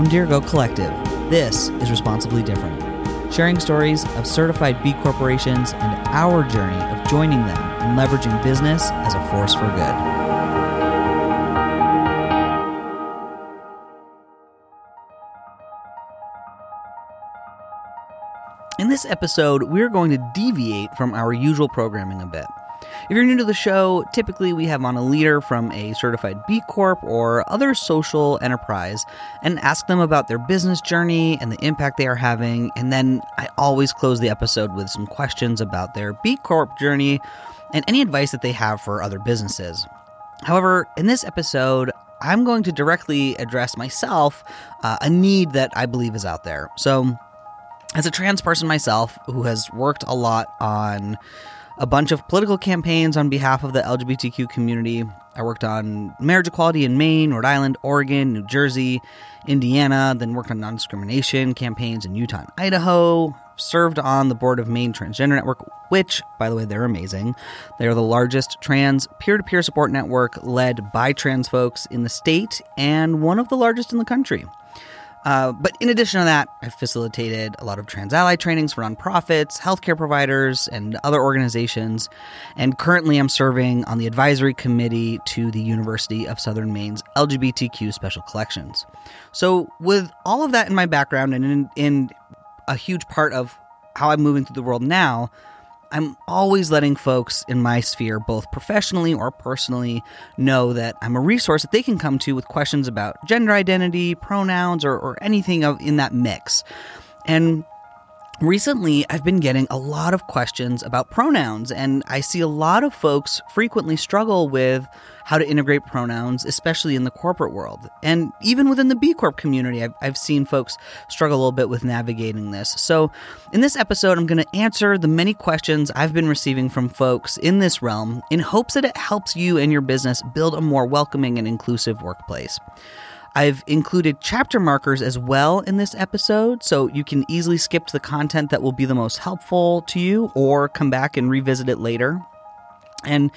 From Dirigo Collective, this is Responsibly Different, sharing stories of certified B corporations and our journey of joining them and leveraging business as a force for good. In this episode, we're going to deviate from our usual programming a bit. If you're new to the show, typically we have on a leader from a certified B Corp or other social enterprise and ask them about their business journey and the impact they are having. And then I always close the episode with some questions about their B Corp journey and any advice that they have for other businesses. However, in this episode, I'm going to directly address myself uh, a need that I believe is out there. So, as a trans person myself who has worked a lot on a bunch of political campaigns on behalf of the LGBTQ community. I worked on marriage equality in Maine, Rhode Island, Oregon, New Jersey, Indiana, then worked on non discrimination campaigns in Utah and Idaho. Served on the board of Maine Transgender Network, which, by the way, they're amazing. They are the largest trans peer to peer support network led by trans folks in the state and one of the largest in the country. Uh, but in addition to that, I've facilitated a lot of trans ally trainings for nonprofits, healthcare providers, and other organizations. And currently, I'm serving on the advisory committee to the University of Southern Maine's LGBTQ Special Collections. So, with all of that in my background and in, in a huge part of how I'm moving through the world now, I'm always letting folks in my sphere, both professionally or personally, know that I'm a resource that they can come to with questions about gender identity, pronouns, or, or anything of, in that mix. And Recently, I've been getting a lot of questions about pronouns, and I see a lot of folks frequently struggle with how to integrate pronouns, especially in the corporate world. And even within the B Corp community, I've, I've seen folks struggle a little bit with navigating this. So, in this episode, I'm going to answer the many questions I've been receiving from folks in this realm in hopes that it helps you and your business build a more welcoming and inclusive workplace. I've included chapter markers as well in this episode, so you can easily skip to the content that will be the most helpful to you or come back and revisit it later. And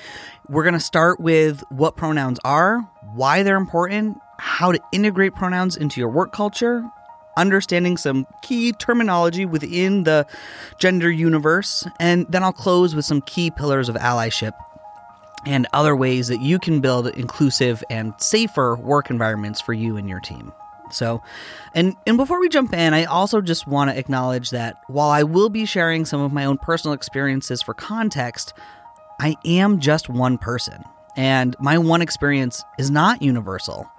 we're going to start with what pronouns are, why they're important, how to integrate pronouns into your work culture, understanding some key terminology within the gender universe, and then I'll close with some key pillars of allyship and other ways that you can build inclusive and safer work environments for you and your team. So, and and before we jump in, I also just want to acknowledge that while I will be sharing some of my own personal experiences for context, I am just one person. And my one experience is not universal.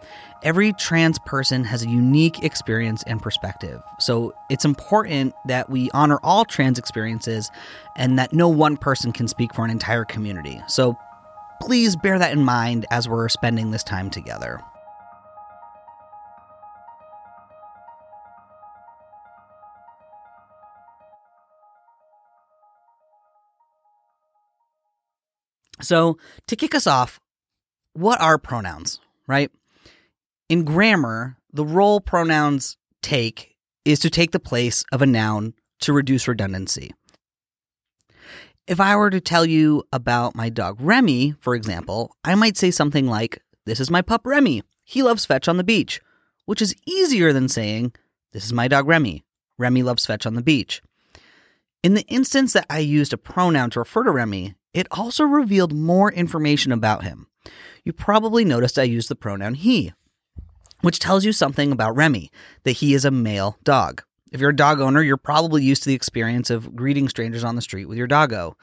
Every trans person has a unique experience and perspective. So it's important that we honor all trans experiences and that no one person can speak for an entire community. So please bear that in mind as we're spending this time together. So, to kick us off, what are pronouns, right? In grammar, the role pronouns take is to take the place of a noun to reduce redundancy. If I were to tell you about my dog Remy, for example, I might say something like, This is my pup Remy. He loves fetch on the beach, which is easier than saying, This is my dog Remy. Remy loves fetch on the beach. In the instance that I used a pronoun to refer to Remy, it also revealed more information about him. You probably noticed I used the pronoun he, which tells you something about Remy, that he is a male dog. If you're a dog owner, you're probably used to the experience of greeting strangers on the street with your doggo.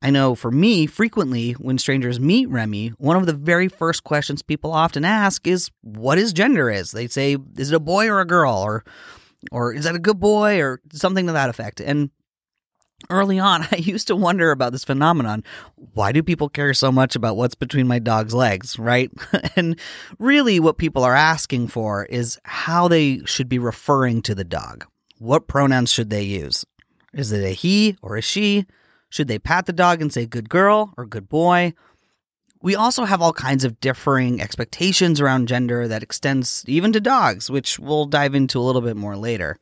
I know for me, frequently when strangers meet Remy, one of the very first questions people often ask is what his gender is. They say, is it a boy or a girl? Or or is that a good boy? Or something to that effect. And early on, I used to wonder about this phenomenon. Why do people care so much about what's between my dog's legs, right? and really, what people are asking for is how they should be referring to the dog. What pronouns should they use? Is it a he or a she? Should they pat the dog and say good girl or good boy? We also have all kinds of differing expectations around gender that extends even to dogs, which we'll dive into a little bit more later.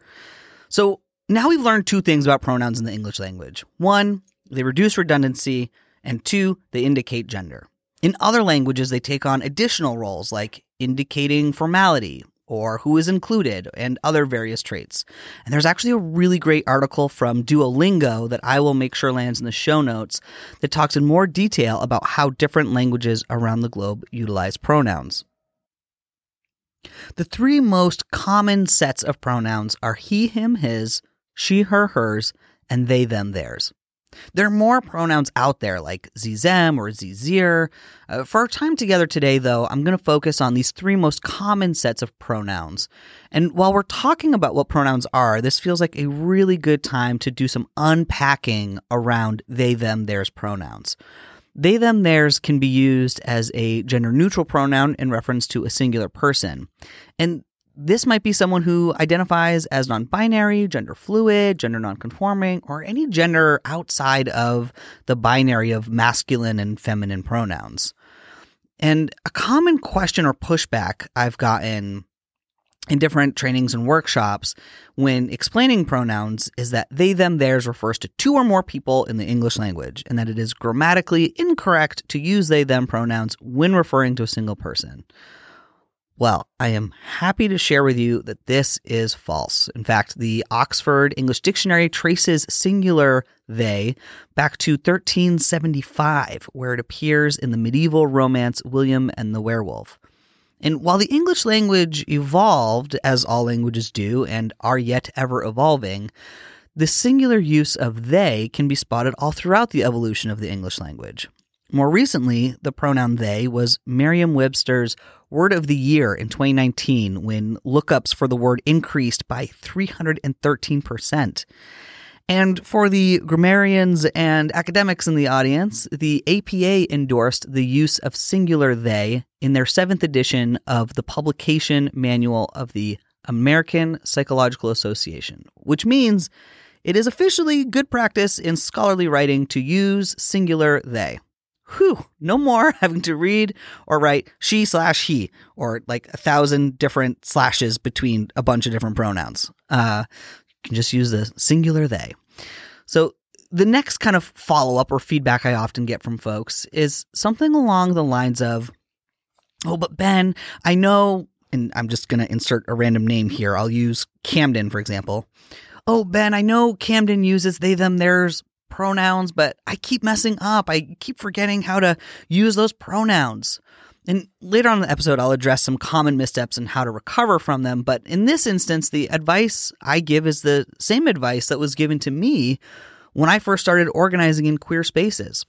So now we've learned two things about pronouns in the English language. One, they reduce redundancy, and two, they indicate gender. In other languages, they take on additional roles like indicating formality, or who is included and other various traits. And there's actually a really great article from Duolingo that I will make sure lands in the show notes that talks in more detail about how different languages around the globe utilize pronouns. The three most common sets of pronouns are he, him, his, she, her, hers, and they, them, theirs. There are more pronouns out there like zem or zir. Uh, for our time together today, though, I'm going to focus on these three most common sets of pronouns. And while we're talking about what pronouns are, this feels like a really good time to do some unpacking around they, them, theirs pronouns. They, them, theirs can be used as a gender neutral pronoun in reference to a singular person. And this might be someone who identifies as non binary, gender fluid, gender non-conforming, or any gender outside of the binary of masculine and feminine pronouns. And a common question or pushback I've gotten in different trainings and workshops when explaining pronouns is that they, them, theirs refers to two or more people in the English language, and that it is grammatically incorrect to use they, them pronouns when referring to a single person. Well, I am happy to share with you that this is false. In fact, the Oxford English Dictionary traces singular they back to 1375, where it appears in the medieval romance William and the Werewolf. And while the English language evolved, as all languages do and are yet ever evolving, the singular use of they can be spotted all throughout the evolution of the English language. More recently, the pronoun they was Merriam Webster's word of the year in 2019 when lookups for the word increased by 313%. And for the grammarians and academics in the audience, the APA endorsed the use of singular they in their seventh edition of the publication manual of the American Psychological Association, which means it is officially good practice in scholarly writing to use singular they whew, no more having to read or write she slash he or like a thousand different slashes between a bunch of different pronouns. Uh, you can just use the singular they. So the next kind of follow up or feedback I often get from folks is something along the lines of, oh, but Ben, I know, and I'm just going to insert a random name here. I'll use Camden, for example. Oh, Ben, I know Camden uses they, them, theirs pronouns, but I keep messing up. I keep forgetting how to use those pronouns. And later on in the episode, I'll address some common missteps and how to recover from them. But in this instance, the advice I give is the same advice that was given to me when I first started organizing in queer spaces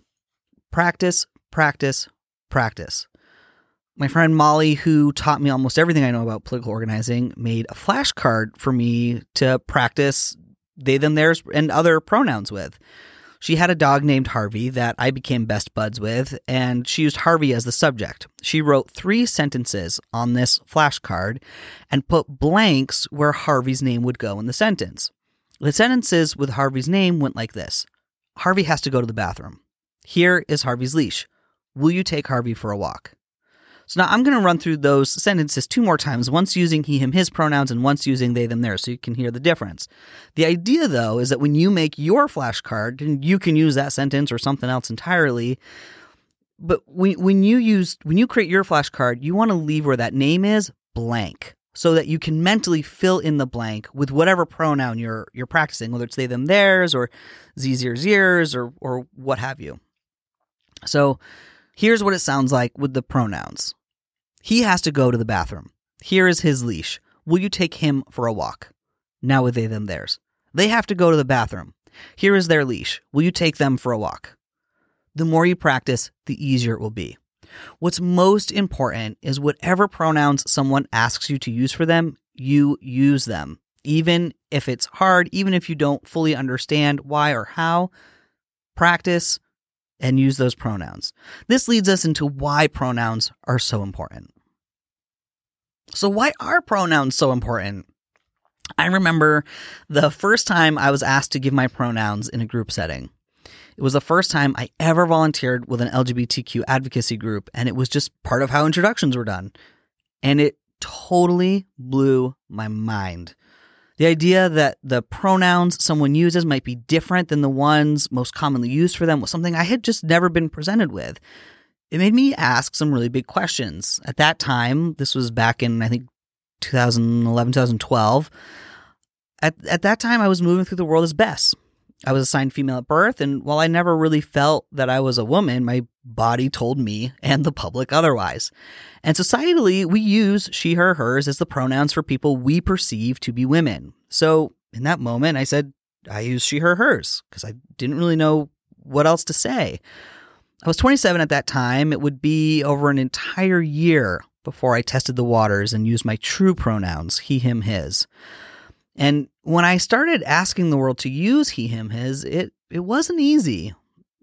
practice, practice, practice. My friend Molly, who taught me almost everything I know about political organizing, made a flashcard for me to practice they, them, theirs, and other pronouns with. She had a dog named Harvey that I became best buds with, and she used Harvey as the subject. She wrote three sentences on this flashcard and put blanks where Harvey's name would go in the sentence. The sentences with Harvey's name went like this Harvey has to go to the bathroom. Here is Harvey's leash. Will you take Harvey for a walk? So now I'm going to run through those sentences two more times, once using he, him, his pronouns and once using they, them, theirs, so you can hear the difference. The idea, though, is that when you make your flashcard, and you can use that sentence or something else entirely, but when, when you use when you create your flashcard, you want to leave where that name is blank so that you can mentally fill in the blank with whatever pronoun you're you're practicing, whether it's they, them, theirs, or z's, ears, ears, or or what have you. So here's what it sounds like with the pronouns. He has to go to the bathroom. Here is his leash. Will you take him for a walk? Now with they, them, theirs. They have to go to the bathroom. Here is their leash. Will you take them for a walk? The more you practice, the easier it will be. What's most important is whatever pronouns someone asks you to use for them, you use them. Even if it's hard, even if you don't fully understand why or how, practice and use those pronouns. This leads us into why pronouns are so important. So, why are pronouns so important? I remember the first time I was asked to give my pronouns in a group setting. It was the first time I ever volunteered with an LGBTQ advocacy group, and it was just part of how introductions were done. And it totally blew my mind. The idea that the pronouns someone uses might be different than the ones most commonly used for them was something I had just never been presented with it made me ask some really big questions. At that time, this was back in, I think, 2011, 2012. At, at that time, I was moving through the world as Bess. I was assigned female at birth, and while I never really felt that I was a woman, my body told me and the public otherwise. And societally, we use she, her, hers as the pronouns for people we perceive to be women. So in that moment, I said, I use she, her, hers, because I didn't really know what else to say. I was 27 at that time. It would be over an entire year before I tested the waters and used my true pronouns, he, him, his. And when I started asking the world to use he, him, his, it, it wasn't easy.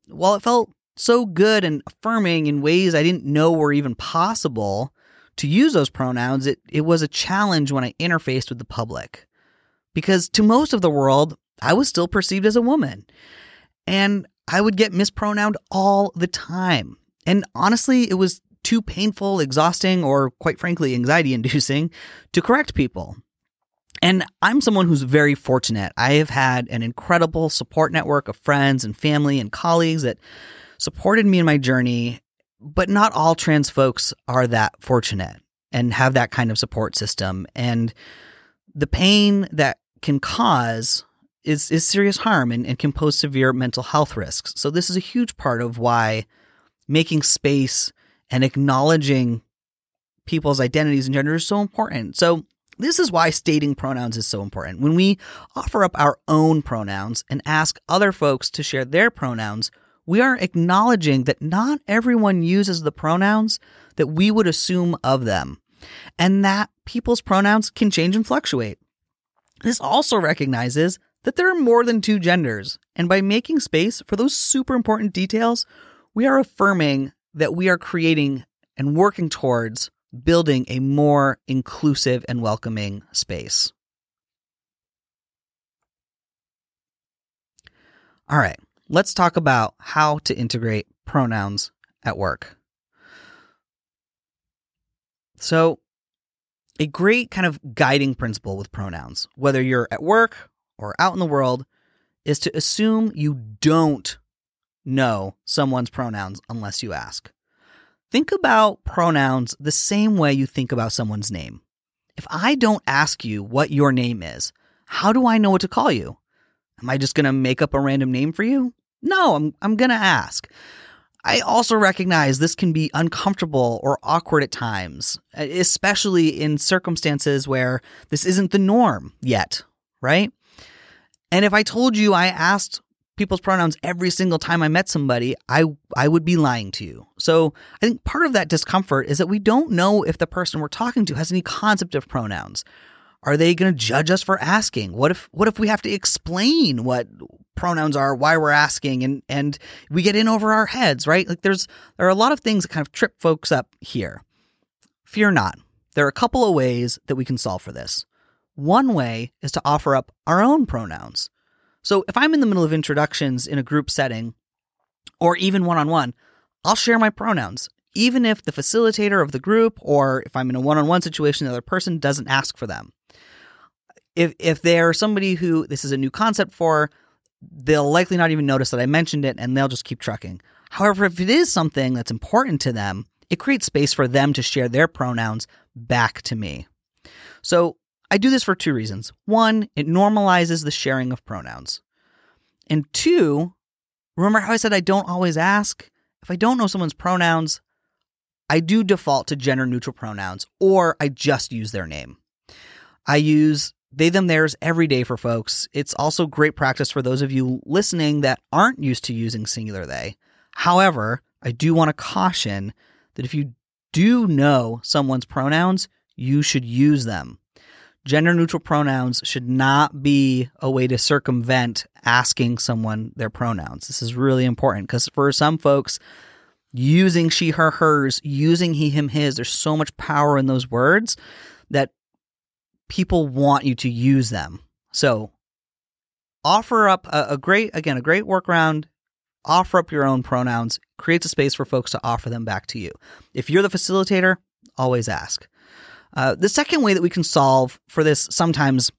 While it felt so good and affirming in ways I didn't know were even possible to use those pronouns, it, it was a challenge when I interfaced with the public. Because to most of the world, I was still perceived as a woman. And I would get mispronounced all the time. And honestly, it was too painful, exhausting, or quite frankly, anxiety inducing to correct people. And I'm someone who's very fortunate. I have had an incredible support network of friends and family and colleagues that supported me in my journey, but not all trans folks are that fortunate and have that kind of support system. And the pain that can cause is, is serious harm and, and can pose severe mental health risks. So, this is a huge part of why making space and acknowledging people's identities and gender is so important. So, this is why stating pronouns is so important. When we offer up our own pronouns and ask other folks to share their pronouns, we are acknowledging that not everyone uses the pronouns that we would assume of them, and that people's pronouns can change and fluctuate. This also recognizes that there are more than two genders, and by making space for those super important details, we are affirming that we are creating and working towards building a more inclusive and welcoming space. All right, let's talk about how to integrate pronouns at work. So, a great kind of guiding principle with pronouns, whether you're at work or out in the world, is to assume you don't know someone's pronouns unless you ask. Think about pronouns the same way you think about someone's name. If I don't ask you what your name is, how do I know what to call you? Am I just going to make up a random name for you? No, I'm, I'm going to ask. I also recognize this can be uncomfortable or awkward at times, especially in circumstances where this isn't the norm yet, right? And if I told you I asked people's pronouns every single time I met somebody, I I would be lying to you. So I think part of that discomfort is that we don't know if the person we're talking to has any concept of pronouns. Are they going to judge us for asking? What if what if we have to explain what pronouns are, why we're asking, and and we get in over our heads, right? Like there's there are a lot of things that kind of trip folks up here. Fear not. There are a couple of ways that we can solve for this. One way is to offer up our own pronouns. So if I'm in the middle of introductions in a group setting, or even one on one, I'll share my pronouns, even if the facilitator of the group or if I'm in a one on one situation, the other person doesn't ask for them. If, if they're somebody who this is a new concept for, they'll likely not even notice that I mentioned it and they'll just keep trucking. However, if it is something that's important to them, it creates space for them to share their pronouns back to me. So I do this for two reasons. One, it normalizes the sharing of pronouns. And two, remember how I said I don't always ask? If I don't know someone's pronouns, I do default to gender neutral pronouns or I just use their name. I use they, them, theirs every day for folks. It's also great practice for those of you listening that aren't used to using singular they. However, I do want to caution that if you do know someone's pronouns, you should use them gender neutral pronouns should not be a way to circumvent asking someone their pronouns. This is really important because for some folks, using she, her, hers, using he, him, his, there's so much power in those words that people want you to use them. So offer up a, a great, again, a great workaround. Offer up your own pronouns, creates a space for folks to offer them back to you. If you're the facilitator, always ask. Uh, the second way that we can solve for this sometimes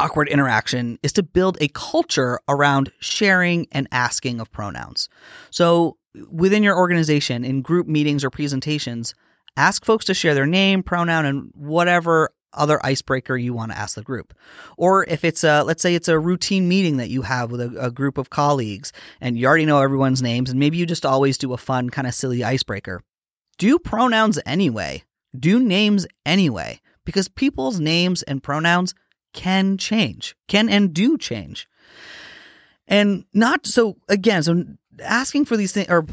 awkward interaction is to build a culture around sharing and asking of pronouns. So, within your organization, in group meetings or presentations, ask folks to share their name, pronoun, and whatever other icebreaker you want to ask the group. Or if it's a, let's say it's a routine meeting that you have with a, a group of colleagues and you already know everyone's names and maybe you just always do a fun kind of silly icebreaker. Do pronouns anyway. Do names anyway because people's names and pronouns can change, can and do change. And not so, again, so asking for these things or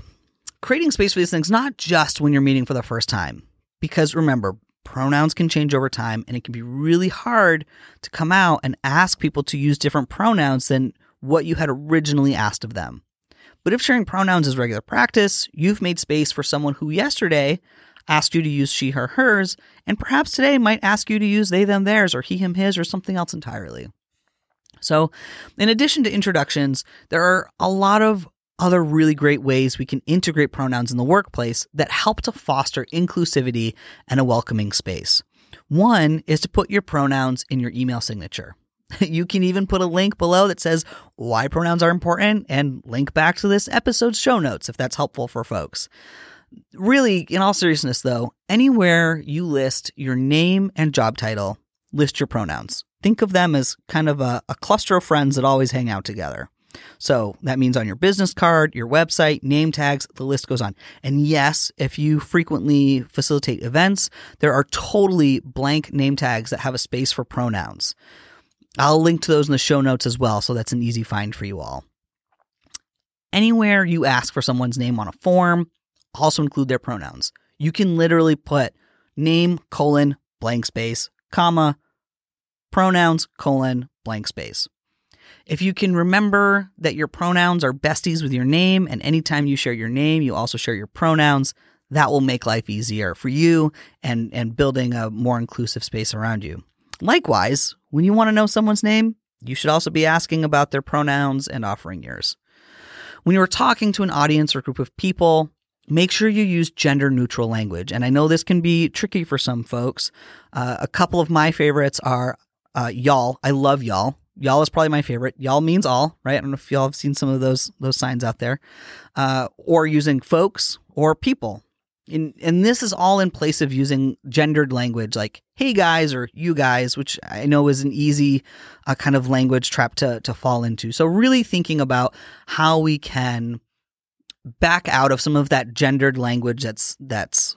creating space for these things, not just when you're meeting for the first time. Because remember, pronouns can change over time and it can be really hard to come out and ask people to use different pronouns than what you had originally asked of them. But if sharing pronouns is regular practice, you've made space for someone who yesterday asked you to use she, her, hers, and perhaps today might ask you to use they, them, theirs, or he, him, his, or something else entirely. So, in addition to introductions, there are a lot of other really great ways we can integrate pronouns in the workplace that help to foster inclusivity and a welcoming space. One is to put your pronouns in your email signature. You can even put a link below that says why pronouns are important and link back to this episode's show notes if that's helpful for folks. Really, in all seriousness, though, anywhere you list your name and job title, list your pronouns. Think of them as kind of a, a cluster of friends that always hang out together. So that means on your business card, your website, name tags, the list goes on. And yes, if you frequently facilitate events, there are totally blank name tags that have a space for pronouns. I'll link to those in the show notes as well, so that's an easy find for you all. Anywhere you ask for someone's name on a form, also include their pronouns. You can literally put name colon blank space comma pronouns colon blank space. If you can remember that your pronouns are besties with your name, and anytime you share your name, you also share your pronouns, that will make life easier for you and, and building a more inclusive space around you. Likewise, when you want to know someone's name, you should also be asking about their pronouns and offering yours. When you're talking to an audience or group of people, make sure you use gender neutral language. And I know this can be tricky for some folks. Uh, a couple of my favorites are uh, y'all. I love y'all. Y'all is probably my favorite. Y'all means all, right? I don't know if y'all have seen some of those those signs out there, uh, or using folks or people. And, and this is all in place of using gendered language like "hey guys" or "you guys," which I know is an easy uh, kind of language trap to to fall into. So really thinking about how we can back out of some of that gendered language that's that's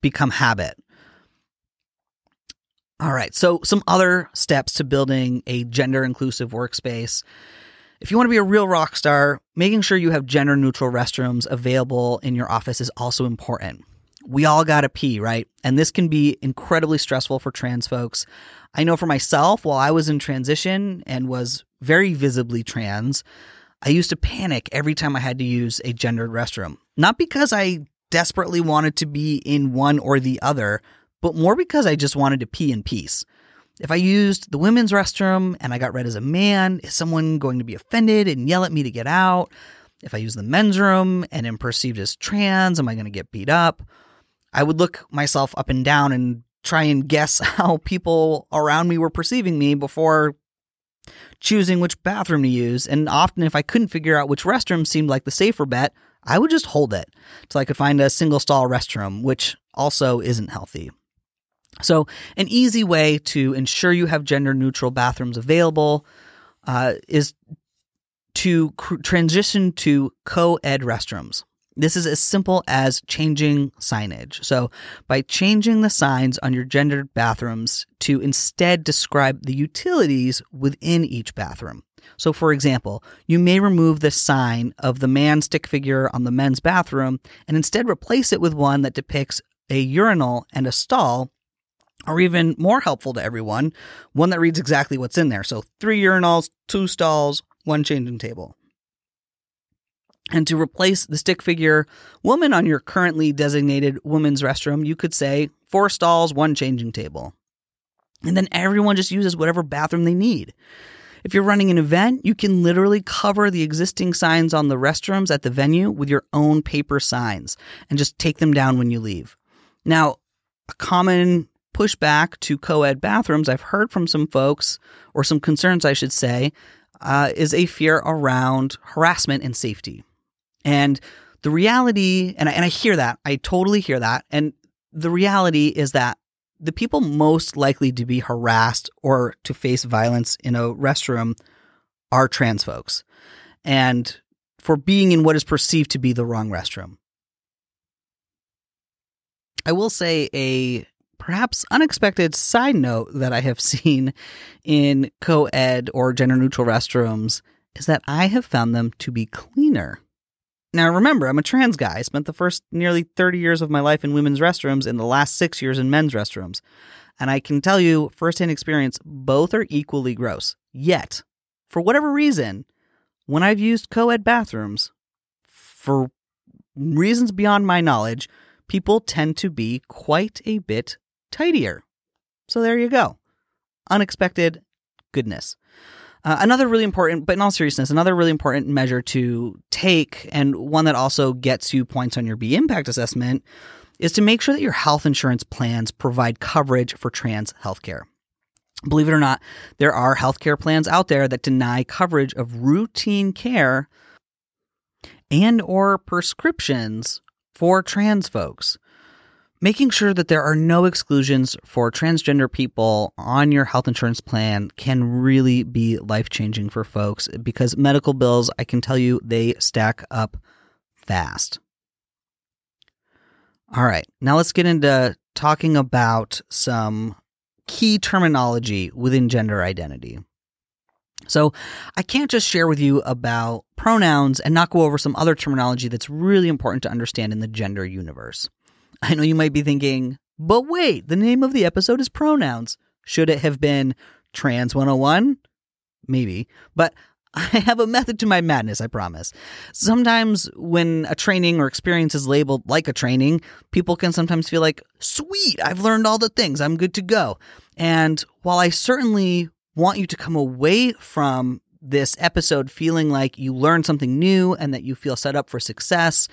become habit all right. So, some other steps to building a gender inclusive workspace. If you want to be a real rock star, making sure you have gender neutral restrooms available in your office is also important. We all got to pee, right? And this can be incredibly stressful for trans folks. I know for myself, while I was in transition and was very visibly trans, I used to panic every time I had to use a gendered restroom. Not because I desperately wanted to be in one or the other, but more because I just wanted to pee in peace. If I used the women's restroom and I got read as a man, is someone going to be offended and yell at me to get out? If I use the men's room and am perceived as trans, am I going to get beat up? I would look myself up and down and try and guess how people around me were perceiving me before choosing which bathroom to use. And often, if I couldn't figure out which restroom seemed like the safer bet, I would just hold it till I could find a single stall restroom, which also isn't healthy. So, an easy way to ensure you have gender neutral bathrooms available uh, is to cr- transition to co ed restrooms. This is as simple as changing signage. So, by changing the signs on your gendered bathrooms to instead describe the utilities within each bathroom. So, for example, you may remove the sign of the man stick figure on the men's bathroom and instead replace it with one that depicts a urinal and a stall or even more helpful to everyone, one that reads exactly what's in there. So three urinals, two stalls, one changing table. And to replace the stick figure woman on your currently designated women's restroom, you could say four stalls, one changing table. And then everyone just uses whatever bathroom they need. If you're running an event, you can literally cover the existing signs on the restrooms at the venue with your own paper signs and just take them down when you leave. Now, a common pushback to co ed bathrooms I've heard from some folks, or some concerns, I should say, uh, is a fear around harassment and safety. And the reality, and I, and I hear that, I totally hear that. And the reality is that the people most likely to be harassed or to face violence in a restroom are trans folks. And for being in what is perceived to be the wrong restroom. I will say a perhaps unexpected side note that I have seen in co ed or gender neutral restrooms is that I have found them to be cleaner. Now, remember, I'm a trans guy. I spent the first nearly 30 years of my life in women's restrooms and the last six years in men's restrooms. And I can tell you, firsthand experience, both are equally gross. Yet, for whatever reason, when I've used co ed bathrooms, for reasons beyond my knowledge, people tend to be quite a bit tidier. So there you go. Unexpected goodness. Uh, another really important, but in all seriousness, another really important measure to take, and one that also gets you points on your B impact assessment, is to make sure that your health insurance plans provide coverage for trans healthcare. Believe it or not, there are healthcare plans out there that deny coverage of routine care and or prescriptions for trans folks making sure that there are no exclusions for transgender people on your health insurance plan can really be life changing for folks because medical bills, I can tell you, they stack up fast. All right, now let's get into talking about some key terminology within gender identity. So, I can't just share with you about pronouns and not go over some other terminology that's really important to understand in the gender universe. I know you might be thinking, but wait, the name of the episode is pronouns. Should it have been Trans 101? Maybe. But I have a method to my madness, I promise. Sometimes when a training or experience is labeled like a training, people can sometimes feel like, sweet, I've learned all the things, I'm good to go. And while I certainly want you to come away from this episode feeling like you learned something new and that you feel set up for success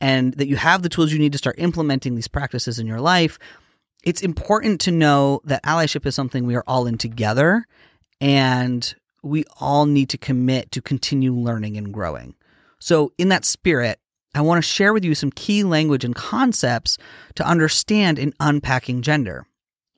and that you have the tools you need to start implementing these practices in your life, it's important to know that allyship is something we are all in together and we all need to commit to continue learning and growing. So, in that spirit, I want to share with you some key language and concepts to understand in unpacking gender.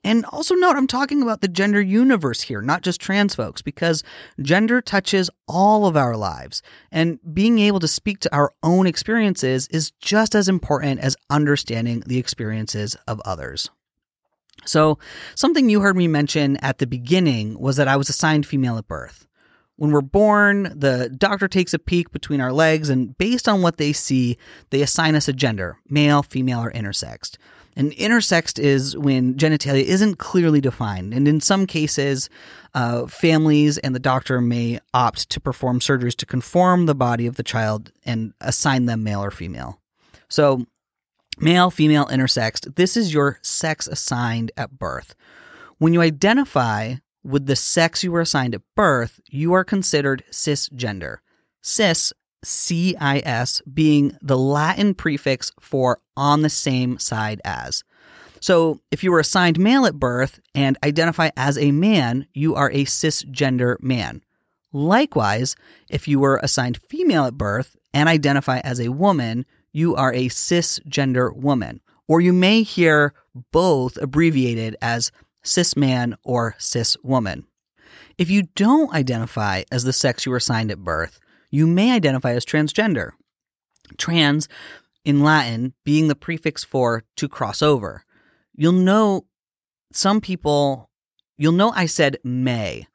And also note, I'm talking about the gender universe here, not just trans folks, because gender touches all of our lives. And being able to speak to our own experiences is just as important as understanding the experiences of others. So, something you heard me mention at the beginning was that I was assigned female at birth. When we're born, the doctor takes a peek between our legs, and based on what they see, they assign us a gender male, female, or intersexed. And intersexed is when genitalia isn't clearly defined. And in some cases, uh, families and the doctor may opt to perform surgeries to conform the body of the child and assign them male or female. So, male, female, intersexed, this is your sex assigned at birth. When you identify with the sex you were assigned at birth, you are considered cisgender. Cis CIS being the Latin prefix for on the same side as. So if you were assigned male at birth and identify as a man, you are a cisgender man. Likewise, if you were assigned female at birth and identify as a woman, you are a cisgender woman. Or you may hear both abbreviated as cis man or cis woman. If you don't identify as the sex you were assigned at birth, you may identify as transgender. Trans, in Latin, being the prefix for to cross over. You'll know some people, you'll know I said may.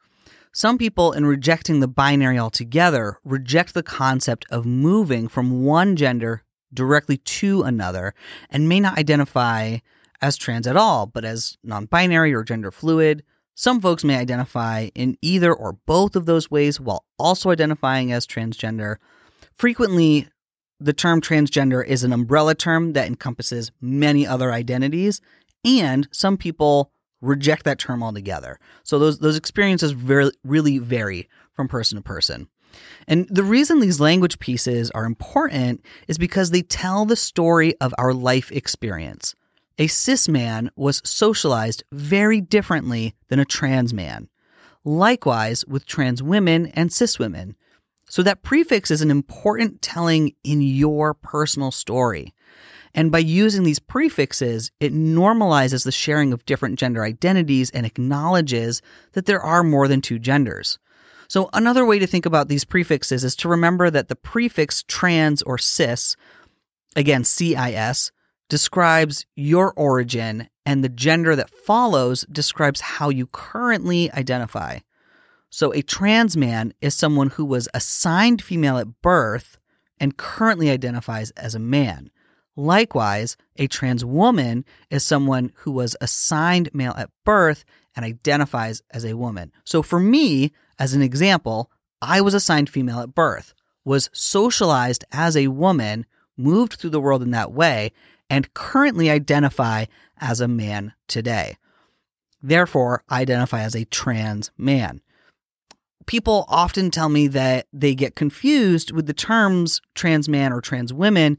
Some people, in rejecting the binary altogether, reject the concept of moving from one gender directly to another and may not identify as trans at all, but as non binary or gender fluid, some folks may identify in either or both of those ways while also identifying as transgender. Frequently, the term transgender is an umbrella term that encompasses many other identities, and some people reject that term altogether. So those those experiences very, really vary from person to person. And the reason these language pieces are important is because they tell the story of our life experience a cis man was socialized very differently than a trans man. Likewise with trans women and cis women. So that prefix is an important telling in your personal story. And by using these prefixes, it normalizes the sharing of different gender identities and acknowledges that there are more than two genders. So, another way to think about these prefixes is to remember that the prefix trans or cis, again, CIS, describes your origin, and the gender that follows describes how you currently identify. So, a trans man is someone who was assigned female at birth and currently identifies as a man. Likewise, a trans woman is someone who was assigned male at birth and identifies as a woman. So, for me, as an example, I was assigned female at birth, was socialized as a woman, moved through the world in that way, and currently identify as a man today. Therefore, I identify as a trans man. People often tell me that they get confused with the terms trans man or trans women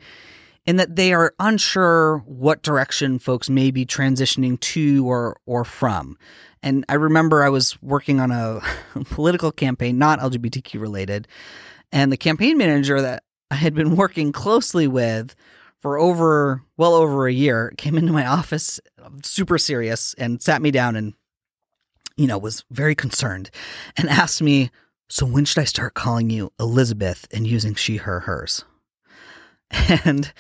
and that they are unsure what direction folks may be transitioning to or or from. And I remember I was working on a political campaign, not LGBTQ related, and the campaign manager that I had been working closely with for over well over a year came into my office super serious and sat me down and you know was very concerned and asked me so when should i start calling you elizabeth and using she her hers? And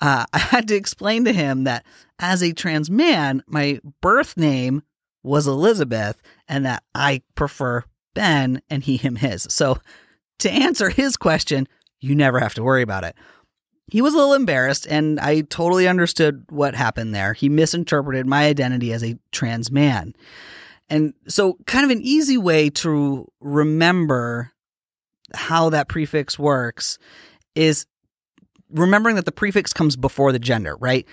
uh, i had to explain to him that as a trans man my birth name was elizabeth and that i prefer ben and he him his. So to answer his question you never have to worry about it he was a little embarrassed, and I totally understood what happened there. He misinterpreted my identity as a trans man. And so, kind of an easy way to remember how that prefix works is remembering that the prefix comes before the gender, right?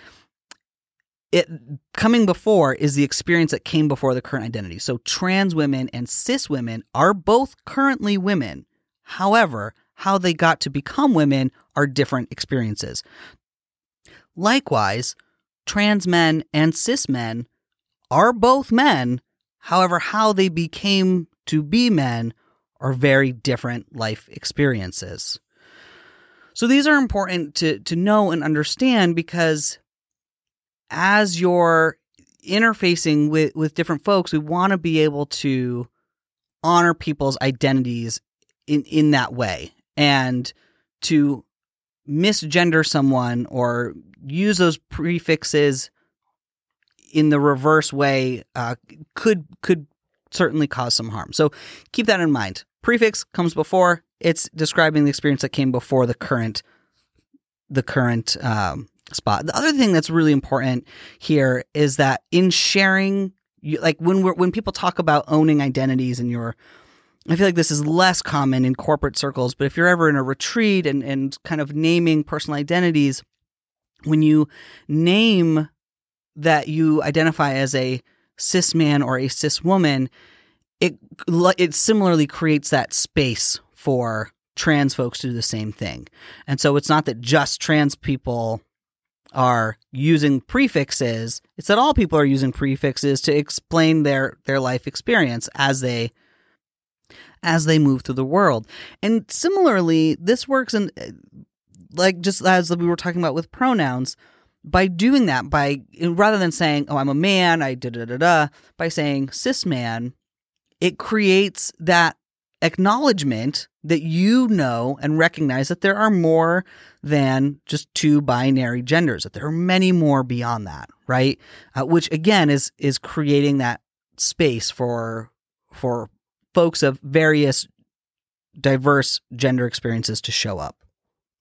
It coming before is the experience that came before the current identity. So, trans women and cis women are both currently women. However, how they got to become women are different experiences. Likewise, trans men and cis men are both men. However, how they became to be men are very different life experiences. So these are important to, to know and understand because as you're interfacing with, with different folks, we want to be able to honor people's identities in, in that way and to misgender someone or use those prefixes in the reverse way uh, could could certainly cause some harm. So keep that in mind. Prefix comes before; it's describing the experience that came before the current the current um, spot. The other thing that's really important here is that in sharing, like when we're when people talk about owning identities in your I feel like this is less common in corporate circles, but if you're ever in a retreat and, and kind of naming personal identities, when you name that you identify as a cis man or a cis woman, it it similarly creates that space for trans folks to do the same thing. And so it's not that just trans people are using prefixes, it's that all people are using prefixes to explain their their life experience as they as they move through the world. And similarly, this works in like just as we were talking about with pronouns, by doing that, by rather than saying, "Oh, I'm a man," I da da da da, by saying "cis man," it creates that acknowledgement that you know and recognize that there are more than just two binary genders; that there are many more beyond that, right? Uh, which again is is creating that space for for folks of various diverse gender experiences to show up,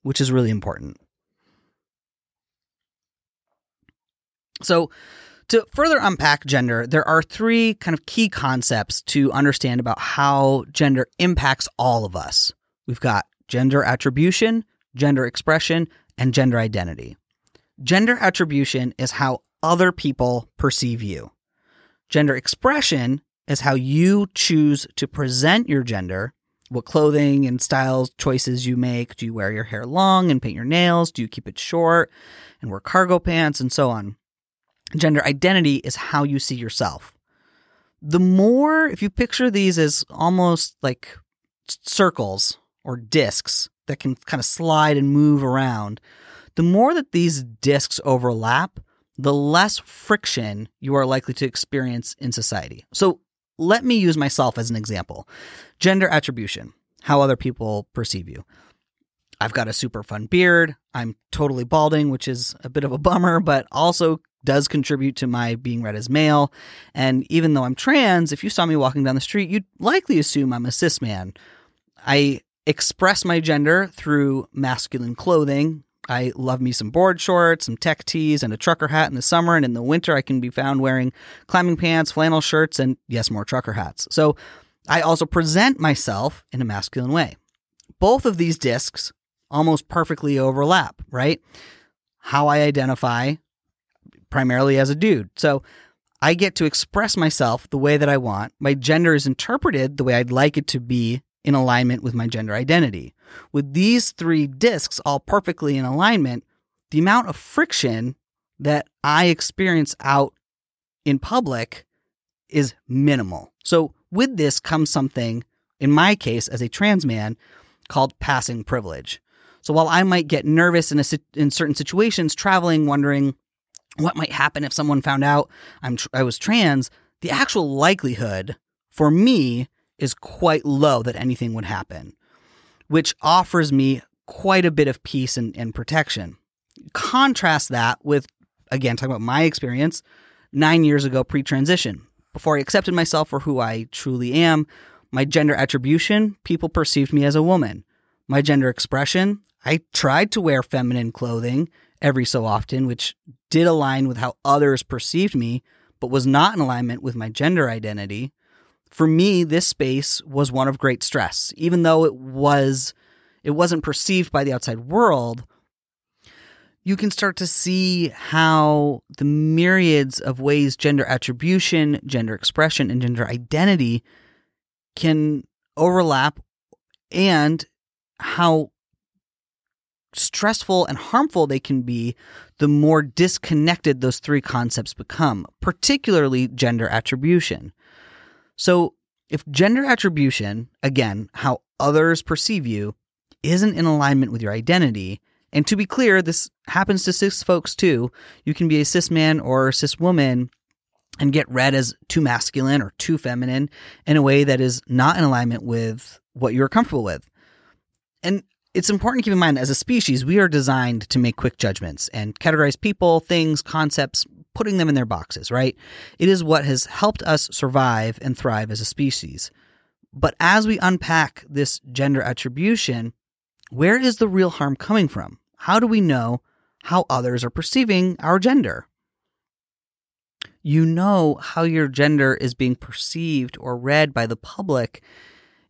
which is really important. So, to further unpack gender, there are three kind of key concepts to understand about how gender impacts all of us. We've got gender attribution, gender expression, and gender identity. Gender attribution is how other people perceive you. Gender expression is how you choose to present your gender, what clothing and styles choices you make. Do you wear your hair long and paint your nails? Do you keep it short and wear cargo pants and so on? Gender identity is how you see yourself. The more, if you picture these as almost like circles or discs that can kind of slide and move around, the more that these discs overlap, the less friction you are likely to experience in society. So let me use myself as an example gender attribution, how other people perceive you. I've got a super fun beard. I'm totally balding, which is a bit of a bummer, but also does contribute to my being read as male. And even though I'm trans, if you saw me walking down the street, you'd likely assume I'm a cis man. I express my gender through masculine clothing. I love me some board shorts, some tech tees, and a trucker hat in the summer. And in the winter, I can be found wearing climbing pants, flannel shirts, and yes, more trucker hats. So I also present myself in a masculine way. Both of these discs almost perfectly overlap, right? How I identify primarily as a dude. So I get to express myself the way that I want. My gender is interpreted the way I'd like it to be in alignment with my gender identity. With these three discs all perfectly in alignment, the amount of friction that I experience out in public is minimal. So, with this comes something, in my case, as a trans man, called passing privilege. So, while I might get nervous in, a, in certain situations, traveling, wondering what might happen if someone found out I'm I was trans, the actual likelihood for me is quite low that anything would happen, which offers me quite a bit of peace and, and protection. Contrast that with, again, talking about my experience nine years ago pre transition. Before I accepted myself for who I truly am, my gender attribution, people perceived me as a woman. My gender expression, I tried to wear feminine clothing every so often, which did align with how others perceived me, but was not in alignment with my gender identity. For me, this space was one of great stress, even though it was it wasn't perceived by the outside world. You can start to see how the myriads of ways gender attribution, gender expression, and gender identity can overlap and how stressful and harmful they can be, the more disconnected those three concepts become, particularly gender attribution. So, if gender attribution, again, how others perceive you, isn't in alignment with your identity, and to be clear, this happens to cis folks too. You can be a cis man or cis woman and get read as too masculine or too feminine in a way that is not in alignment with what you're comfortable with. And it's important to keep in mind as a species, we are designed to make quick judgments and categorize people, things, concepts, putting them in their boxes, right? It is what has helped us survive and thrive as a species. But as we unpack this gender attribution, where is the real harm coming from? How do we know how others are perceiving our gender? You know how your gender is being perceived or read by the public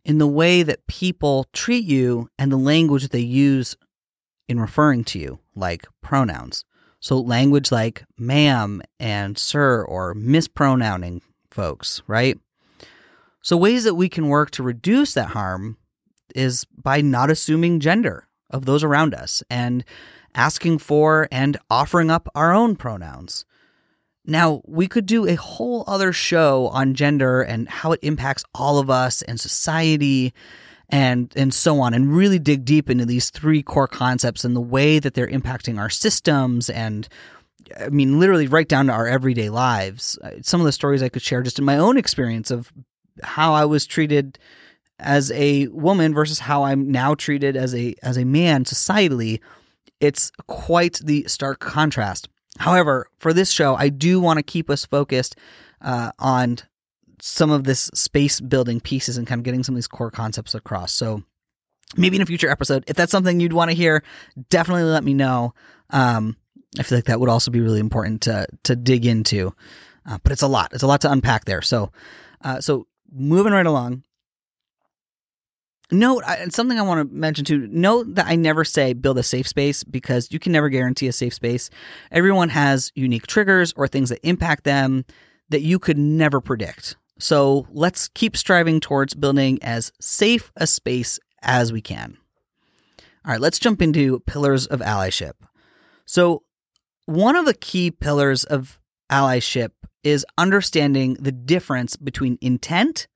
in the way that people treat you and the language they use in referring to you, like pronouns. So, language like ma'am and sir or mispronouncing folks, right? So, ways that we can work to reduce that harm is by not assuming gender of those around us and asking for and offering up our own pronouns. Now, we could do a whole other show on gender and how it impacts all of us and society and and so on and really dig deep into these three core concepts and the way that they're impacting our systems and I mean literally right down to our everyday lives. Uh, some of the stories I could share just in my own experience of how I was treated as a woman versus how I'm now treated as a as a man societally. It's quite the stark contrast. However, for this show, I do want to keep us focused uh, on some of this space building pieces and kind of getting some of these core concepts across. So maybe in a future episode, if that's something you'd want to hear, definitely let me know. Um, I feel like that would also be really important to to dig into. Uh, but it's a lot. It's a lot to unpack there. So, uh, so moving right along note and something I want to mention too. Note that I never say build a safe space because you can never guarantee a safe space. Everyone has unique triggers or things that impact them that you could never predict. So let's keep striving towards building as safe a space as we can. All right, let's jump into pillars of allyship. So, one of the key pillars of allyship is understanding the difference between intent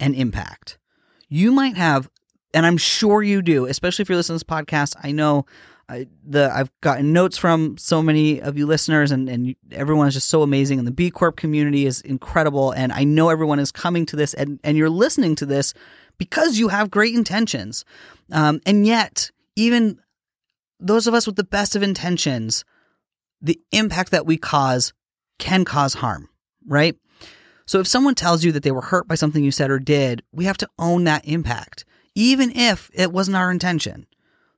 and impact. You might have and I'm sure you do, especially if you're listening to this podcast. I know I, the I've gotten notes from so many of you listeners, and and everyone is just so amazing, and the B Corp community is incredible, and I know everyone is coming to this, and and you're listening to this because you have great intentions, um, and yet even those of us with the best of intentions, the impact that we cause can cause harm, right? So if someone tells you that they were hurt by something you said or did, we have to own that impact, even if it wasn't our intention.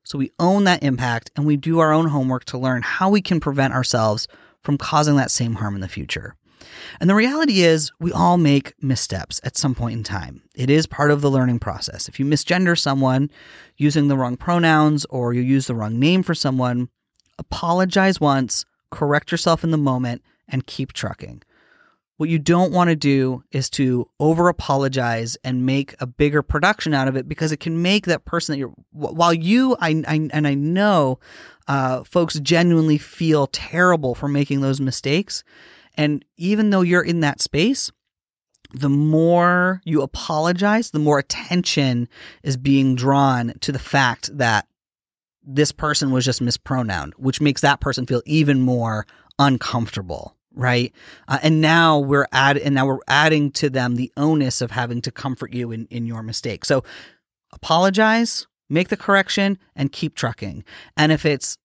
So we own that impact and we do our own homework to learn how we can prevent ourselves from causing that same harm in the future. And the reality is, we all make missteps at some point in time. It is part of the learning process. If you misgender someone using the wrong pronouns or you use the wrong name for someone, apologize once, correct yourself in the moment, and keep trucking. What you don't want to do is to over apologize and make a bigger production out of it because it can make that person that you're, while you, I, I and I know uh, folks genuinely feel terrible for making those mistakes. And even though you're in that space, the more you apologize, the more attention is being drawn to the fact that this person was just mispronounced, which makes that person feel even more uncomfortable right? Uh, and now we're add and now we're adding to them the onus of having to comfort you in in your mistake. So apologize, make the correction, and keep trucking. And if it's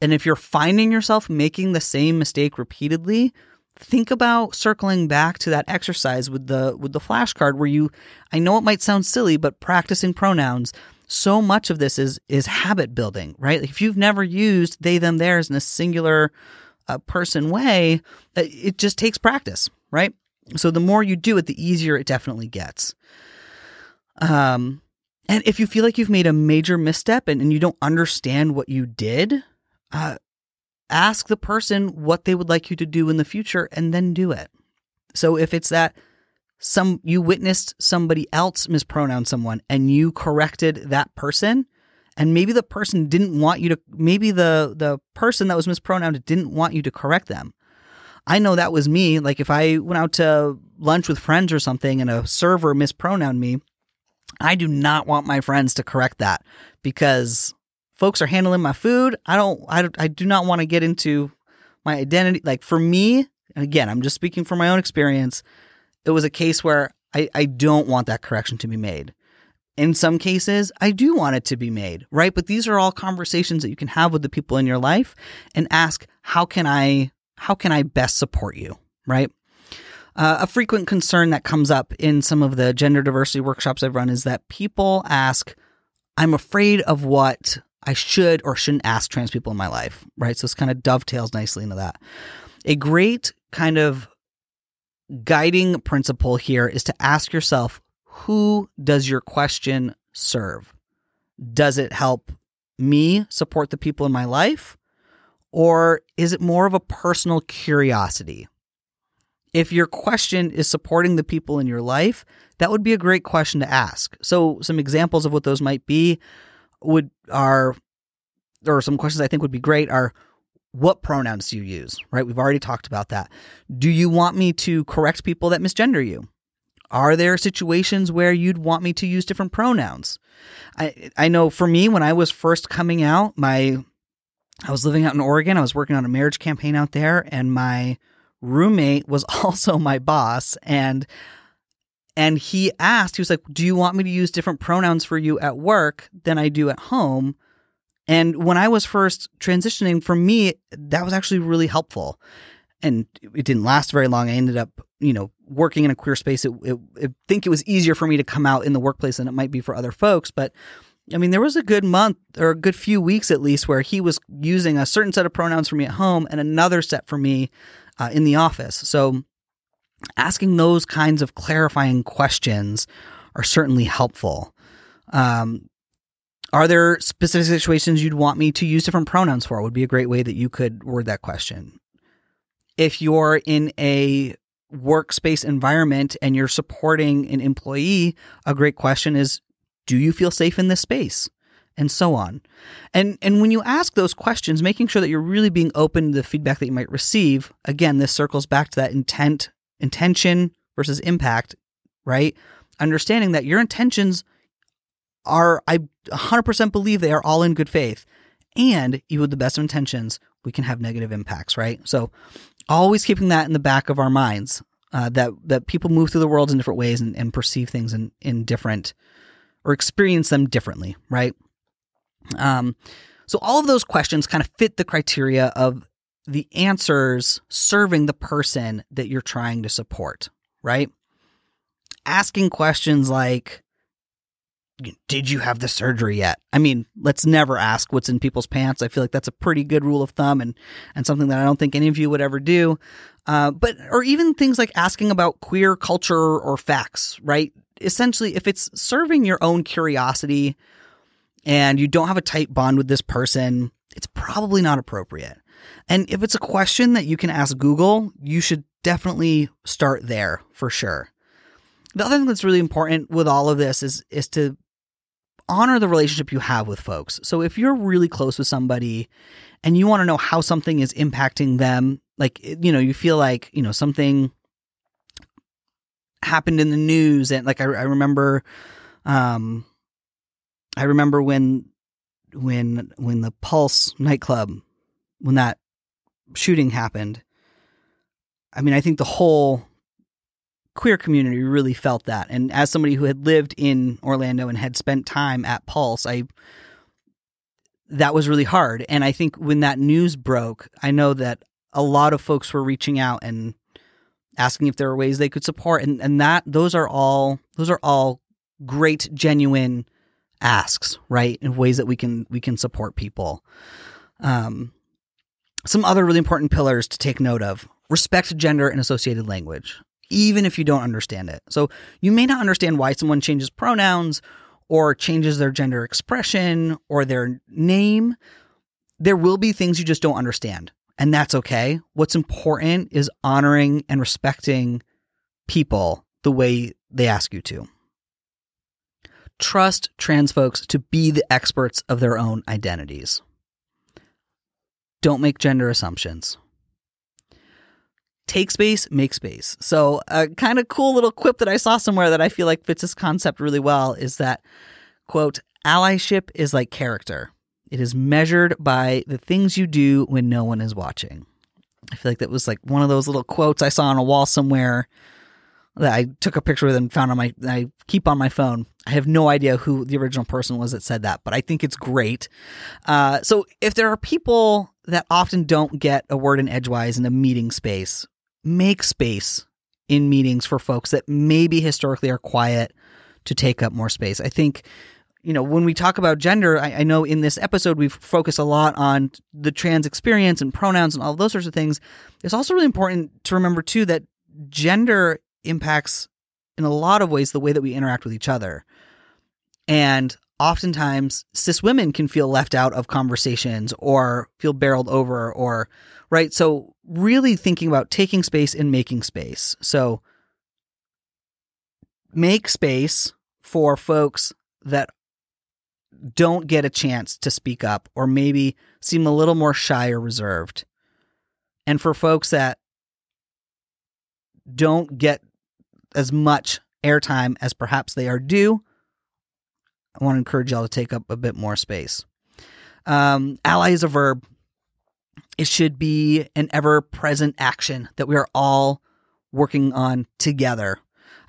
and if you're finding yourself making the same mistake repeatedly, think about circling back to that exercise with the with the flashcard where you I know it might sound silly, but practicing pronouns so much of this is is habit building, right? If you've never used they them theirs in a singular a person way, uh, it just takes practice, right? So the more you do it, the easier it definitely gets. Um, and if you feel like you've made a major misstep and, and you don't understand what you did, uh, ask the person what they would like you to do in the future and then do it. So if it's that some you witnessed somebody else mispronounce someone and you corrected that person, and maybe the person didn't want you to maybe the the person that was mispronounced didn't want you to correct them. I know that was me. Like if i went out to lunch with friends or something and a server mispronounced me i do not want my friends to correct that because folks are handling my food. I don't i, I do not want to get into my identity. Like for me and again i'm just speaking from my own experience it was a case where I, I don't want that correction to be made in some cases, I do want it to be made, right? But these are all conversations that you can have with the people in your life and ask, how can I, how can I best support you, right? Uh, a frequent concern that comes up in some of the gender diversity workshops I've run is that people ask, I'm afraid of what I should or shouldn't ask trans people in my life, right? So this kind of dovetails nicely into that. A great kind of guiding principle here is to ask yourself, who does your question serve? Does it help me support the people in my life? Or is it more of a personal curiosity? If your question is supporting the people in your life, that would be a great question to ask. So, some examples of what those might be would are, or some questions I think would be great are what pronouns do you use? Right? We've already talked about that. Do you want me to correct people that misgender you? Are there situations where you'd want me to use different pronouns? I I know for me when I was first coming out, my I was living out in Oregon. I was working on a marriage campaign out there and my roommate was also my boss and and he asked he was like, "Do you want me to use different pronouns for you at work than I do at home?" And when I was first transitioning, for me, that was actually really helpful. And it didn't last very long. I ended up, you know, working in a queer space, it, it, it, think it was easier for me to come out in the workplace than it might be for other folks. But I mean, there was a good month or a good few weeks at least where he was using a certain set of pronouns for me at home and another set for me uh, in the office. So asking those kinds of clarifying questions are certainly helpful. Um, are there specific situations you'd want me to use different pronouns for? Would be a great way that you could word that question. If you're in a workspace environment and you're supporting an employee, a great question is do you feel safe in this space? And so on. And and when you ask those questions, making sure that you're really being open to the feedback that you might receive, again, this circles back to that intent, intention versus impact, right? Understanding that your intentions are I 100% believe they are all in good faith. And even with the best of intentions, we can have negative impacts, right? So always keeping that in the back of our minds uh, that that people move through the world in different ways and, and perceive things in, in different or experience them differently, right? Um, so all of those questions kind of fit the criteria of the answers serving the person that you're trying to support, right? Asking questions like, did you have the surgery yet? I mean, let's never ask what's in people's pants. I feel like that's a pretty good rule of thumb and, and something that I don't think any of you would ever do. Uh, but, or even things like asking about queer culture or facts, right? Essentially, if it's serving your own curiosity and you don't have a tight bond with this person, it's probably not appropriate. And if it's a question that you can ask Google, you should definitely start there for sure. The other thing that's really important with all of this is is to honor the relationship you have with folks. So if you're really close with somebody and you want to know how something is impacting them, like, you know, you feel like, you know, something happened in the news and like I, I remember um I remember when when when the Pulse nightclub when that shooting happened I mean I think the whole queer community really felt that. And as somebody who had lived in Orlando and had spent time at Pulse, I that was really hard. And I think when that news broke, I know that a lot of folks were reaching out and asking if there were ways they could support and and that those are all those are all great genuine asks, right? In ways that we can we can support people. Um some other really important pillars to take note of respect gender and associated language even if you don't understand it. So you may not understand why someone changes pronouns or changes their gender expression or their name. There will be things you just don't understand, and that's okay. What's important is honoring and respecting people the way they ask you to. Trust trans folks to be the experts of their own identities. Don't make gender assumptions take space, make space. So, a kind of cool little quip that I saw somewhere that I feel like fits this concept really well is that, quote, allyship is like character. It is measured by the things you do when no one is watching. I feel like that was like one of those little quotes I saw on a wall somewhere that I took a picture with and found on my I keep on my phone. I have no idea who the original person was that said that, but I think it's great. Uh, so if there are people that often don't get a word in edgewise in a meeting space, make space in meetings for folks that maybe historically are quiet to take up more space. I think, you know, when we talk about gender, I, I, know in this episode we've focused a lot on the trans experience and pronouns and all those sorts of things. It's also really important to remember, too, that gender impacts in a lot of ways the way that we interact with each other. And oftentimes, cis women can feel left out of conversations or feel barreled over or, right? So, really thinking about taking space and making space. So make space for folks that don't get a chance to speak up or maybe seem a little more shy or reserved. And for folks that don't get as much airtime as perhaps they are due, I want to encourage y'all to take up a bit more space. Um, ally is a verb it should be an ever present action that we are all working on together.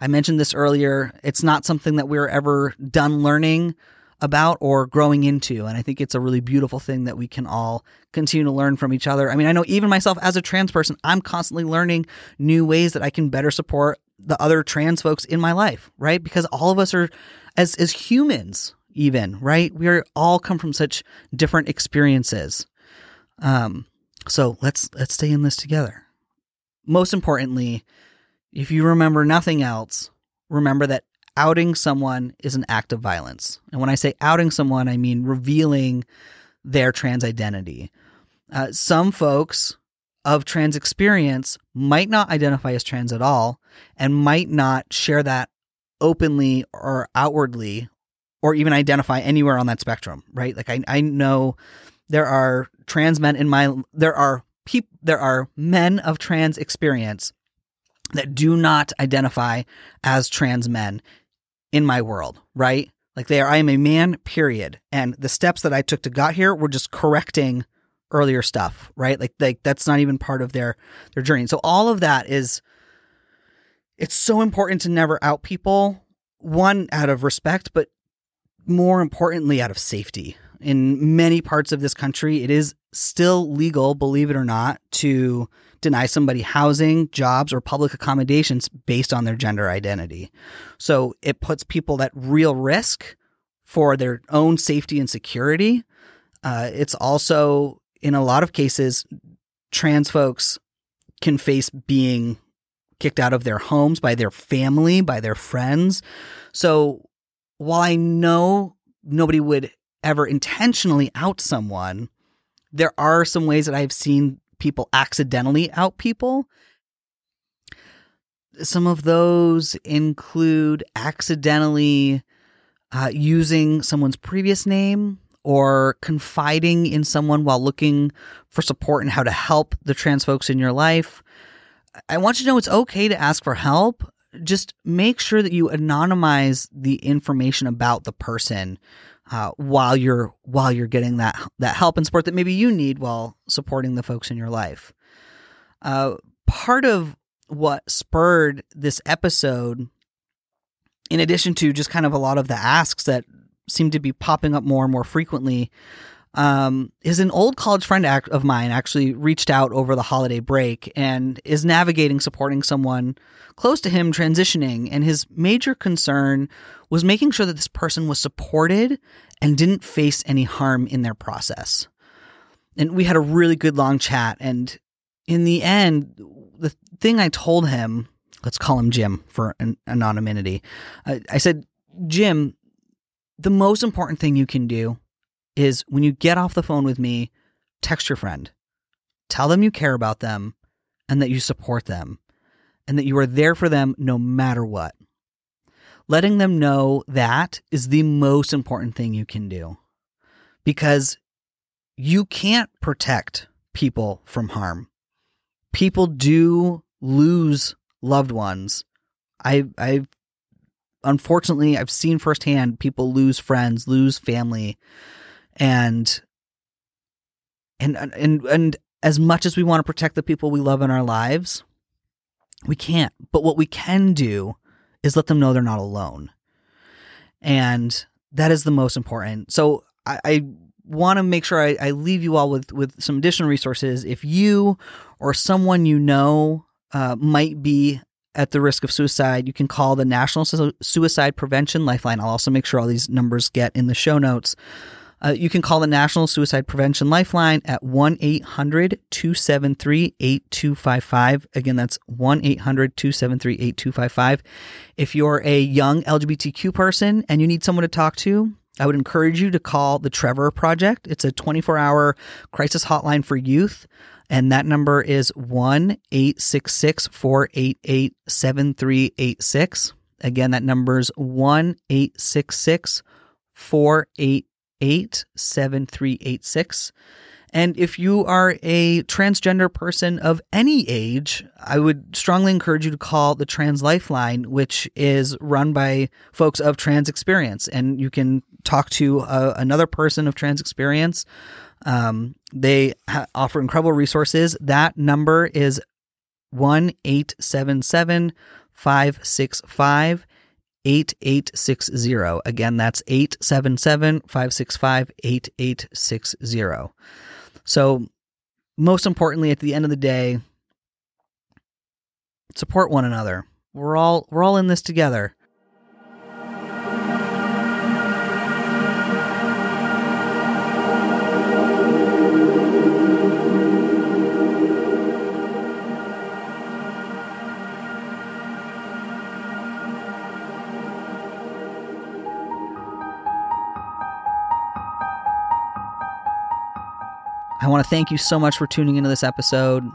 I mentioned this earlier. It's not something that we're ever done learning about or growing into. And I think it's a really beautiful thing that we can all continue to learn from each other. I mean, I know even myself as a trans person, I'm constantly learning new ways that I can better support the other trans folks in my life, right? Because all of us are as as humans even, right? We are all come from such different experiences. Um so let's let's stay in this together. Most importantly, if you remember nothing else, remember that outing someone is an act of violence. And when I say outing someone, I mean revealing their trans identity. Uh, some folks of trans experience might not identify as trans at all and might not share that openly or outwardly or even identify anywhere on that spectrum, right? Like I, I know there are trans men in my there are people there are men of trans experience that do not identify as trans men in my world, right? Like they are, I am a man, period. And the steps that I took to got here were just correcting earlier stuff, right? Like like that's not even part of their their journey. So all of that is it's so important to never out people one out of respect, but more importantly out of safety. In many parts of this country, it is still legal, believe it or not, to deny somebody housing, jobs, or public accommodations based on their gender identity. So it puts people at real risk for their own safety and security. Uh, it's also, in a lot of cases, trans folks can face being kicked out of their homes by their family, by their friends. So while I know nobody would ever intentionally out someone, there are some ways that I've seen people accidentally out people. Some of those include accidentally uh, using someone's previous name or confiding in someone while looking for support and how to help the trans folks in your life. I want you to know it's okay to ask for help. Just make sure that you anonymize the information about the person uh, while you're while you're getting that that help and support that maybe you need while supporting the folks in your life. Uh, part of what spurred this episode, in addition to just kind of a lot of the asks that seem to be popping up more and more frequently, um, is an old college friend of mine actually reached out over the holiday break and is navigating supporting someone close to him transitioning. And his major concern was making sure that this person was supported and didn't face any harm in their process. And we had a really good long chat. And in the end, the thing I told him, let's call him Jim for an anonymity. I, I said, Jim, the most important thing you can do is when you get off the phone with me, text your friend. Tell them you care about them and that you support them and that you are there for them no matter what. Letting them know that is the most important thing you can do because you can't protect people from harm. People do lose loved ones. I I unfortunately I've seen firsthand people lose friends, lose family and and and and as much as we want to protect the people we love in our lives, we can't. But what we can do is let them know they're not alone. And that is the most important. So I, I want to make sure I, I, leave you all with, with some additional resources. If you or someone you know uh, might be at the risk of suicide, you can call the National Suicide Prevention Lifeline. I'll also make sure all these numbers get in the show notes. Uh, you can call the National Suicide Prevention Lifeline at 1 800 273 8255. Again, that's 1 800 273 8255. If you're a young LGBTQ person and you need someone to talk to, I would encourage you to call the Trevor Project. It's a 24 hour crisis hotline for youth. And that number is 1 866 488 7386. Again, that number is 1 866 488 87386. And if you are a transgender person of any age, I would strongly encourage you to call the Trans Lifeline, which is run by folks of trans experience. And you can talk to a, another person of trans experience. Um, they ha- offer incredible resources. That number is 1 565 8860. Again, that's 877 565 8860. So, most importantly, at the end of the day, support one another. We're all we're all in this together. I want to thank you so much for tuning into this episode.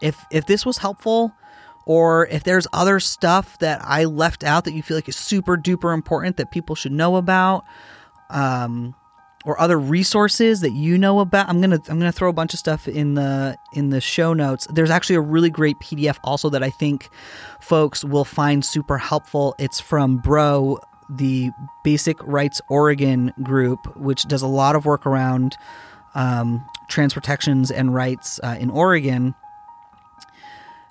If if this was helpful or if there's other stuff that I left out that you feel like is super duper important that people should know about, um, or other resources that you know about, I'm gonna I'm gonna throw a bunch of stuff in the in the show notes. There's actually a really great PDF also that I think folks will find super helpful. It's from Bro the Basic Rights Oregon group, which does a lot of work around um, trans protections and rights uh, in Oregon.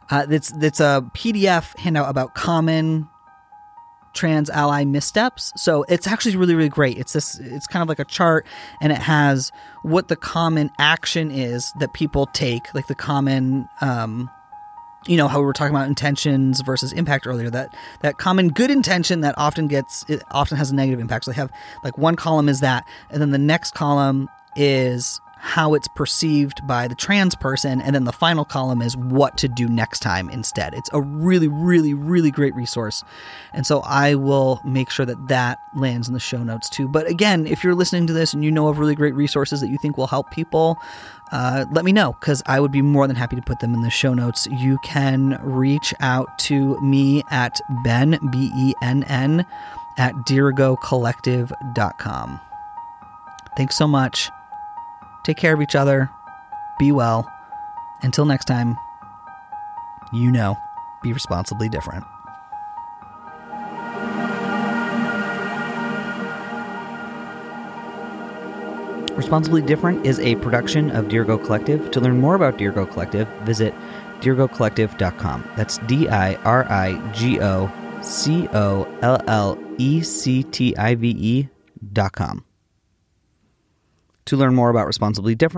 Uh, that's that's a PDF handout about common trans ally missteps. So it's actually really really great. It's this it's kind of like a chart and it has what the common action is that people take, like the common um you know how we were talking about intentions versus impact earlier that that common good intention that often gets it often has a negative impact. So they have like one column is that and then the next column is how it's perceived by the trans person, and then the final column is what to do next time instead. It's a really, really, really great resource. And so I will make sure that that lands in the show notes too. But again, if you're listening to this and you know of really great resources that you think will help people, uh, let me know because I would be more than happy to put them in the show notes. You can reach out to me at Ben, B E N N, at dirigocollective.com. Thanks so much. Take care of each other. Be well. Until next time, you know, be responsibly different. Responsibly Different is a production of Dirigo Collective. To learn more about Dirigo Collective, visit dirigocollective.com. That's D I R I G O C O L L E C T I V E.com. To learn more about Responsibly Different,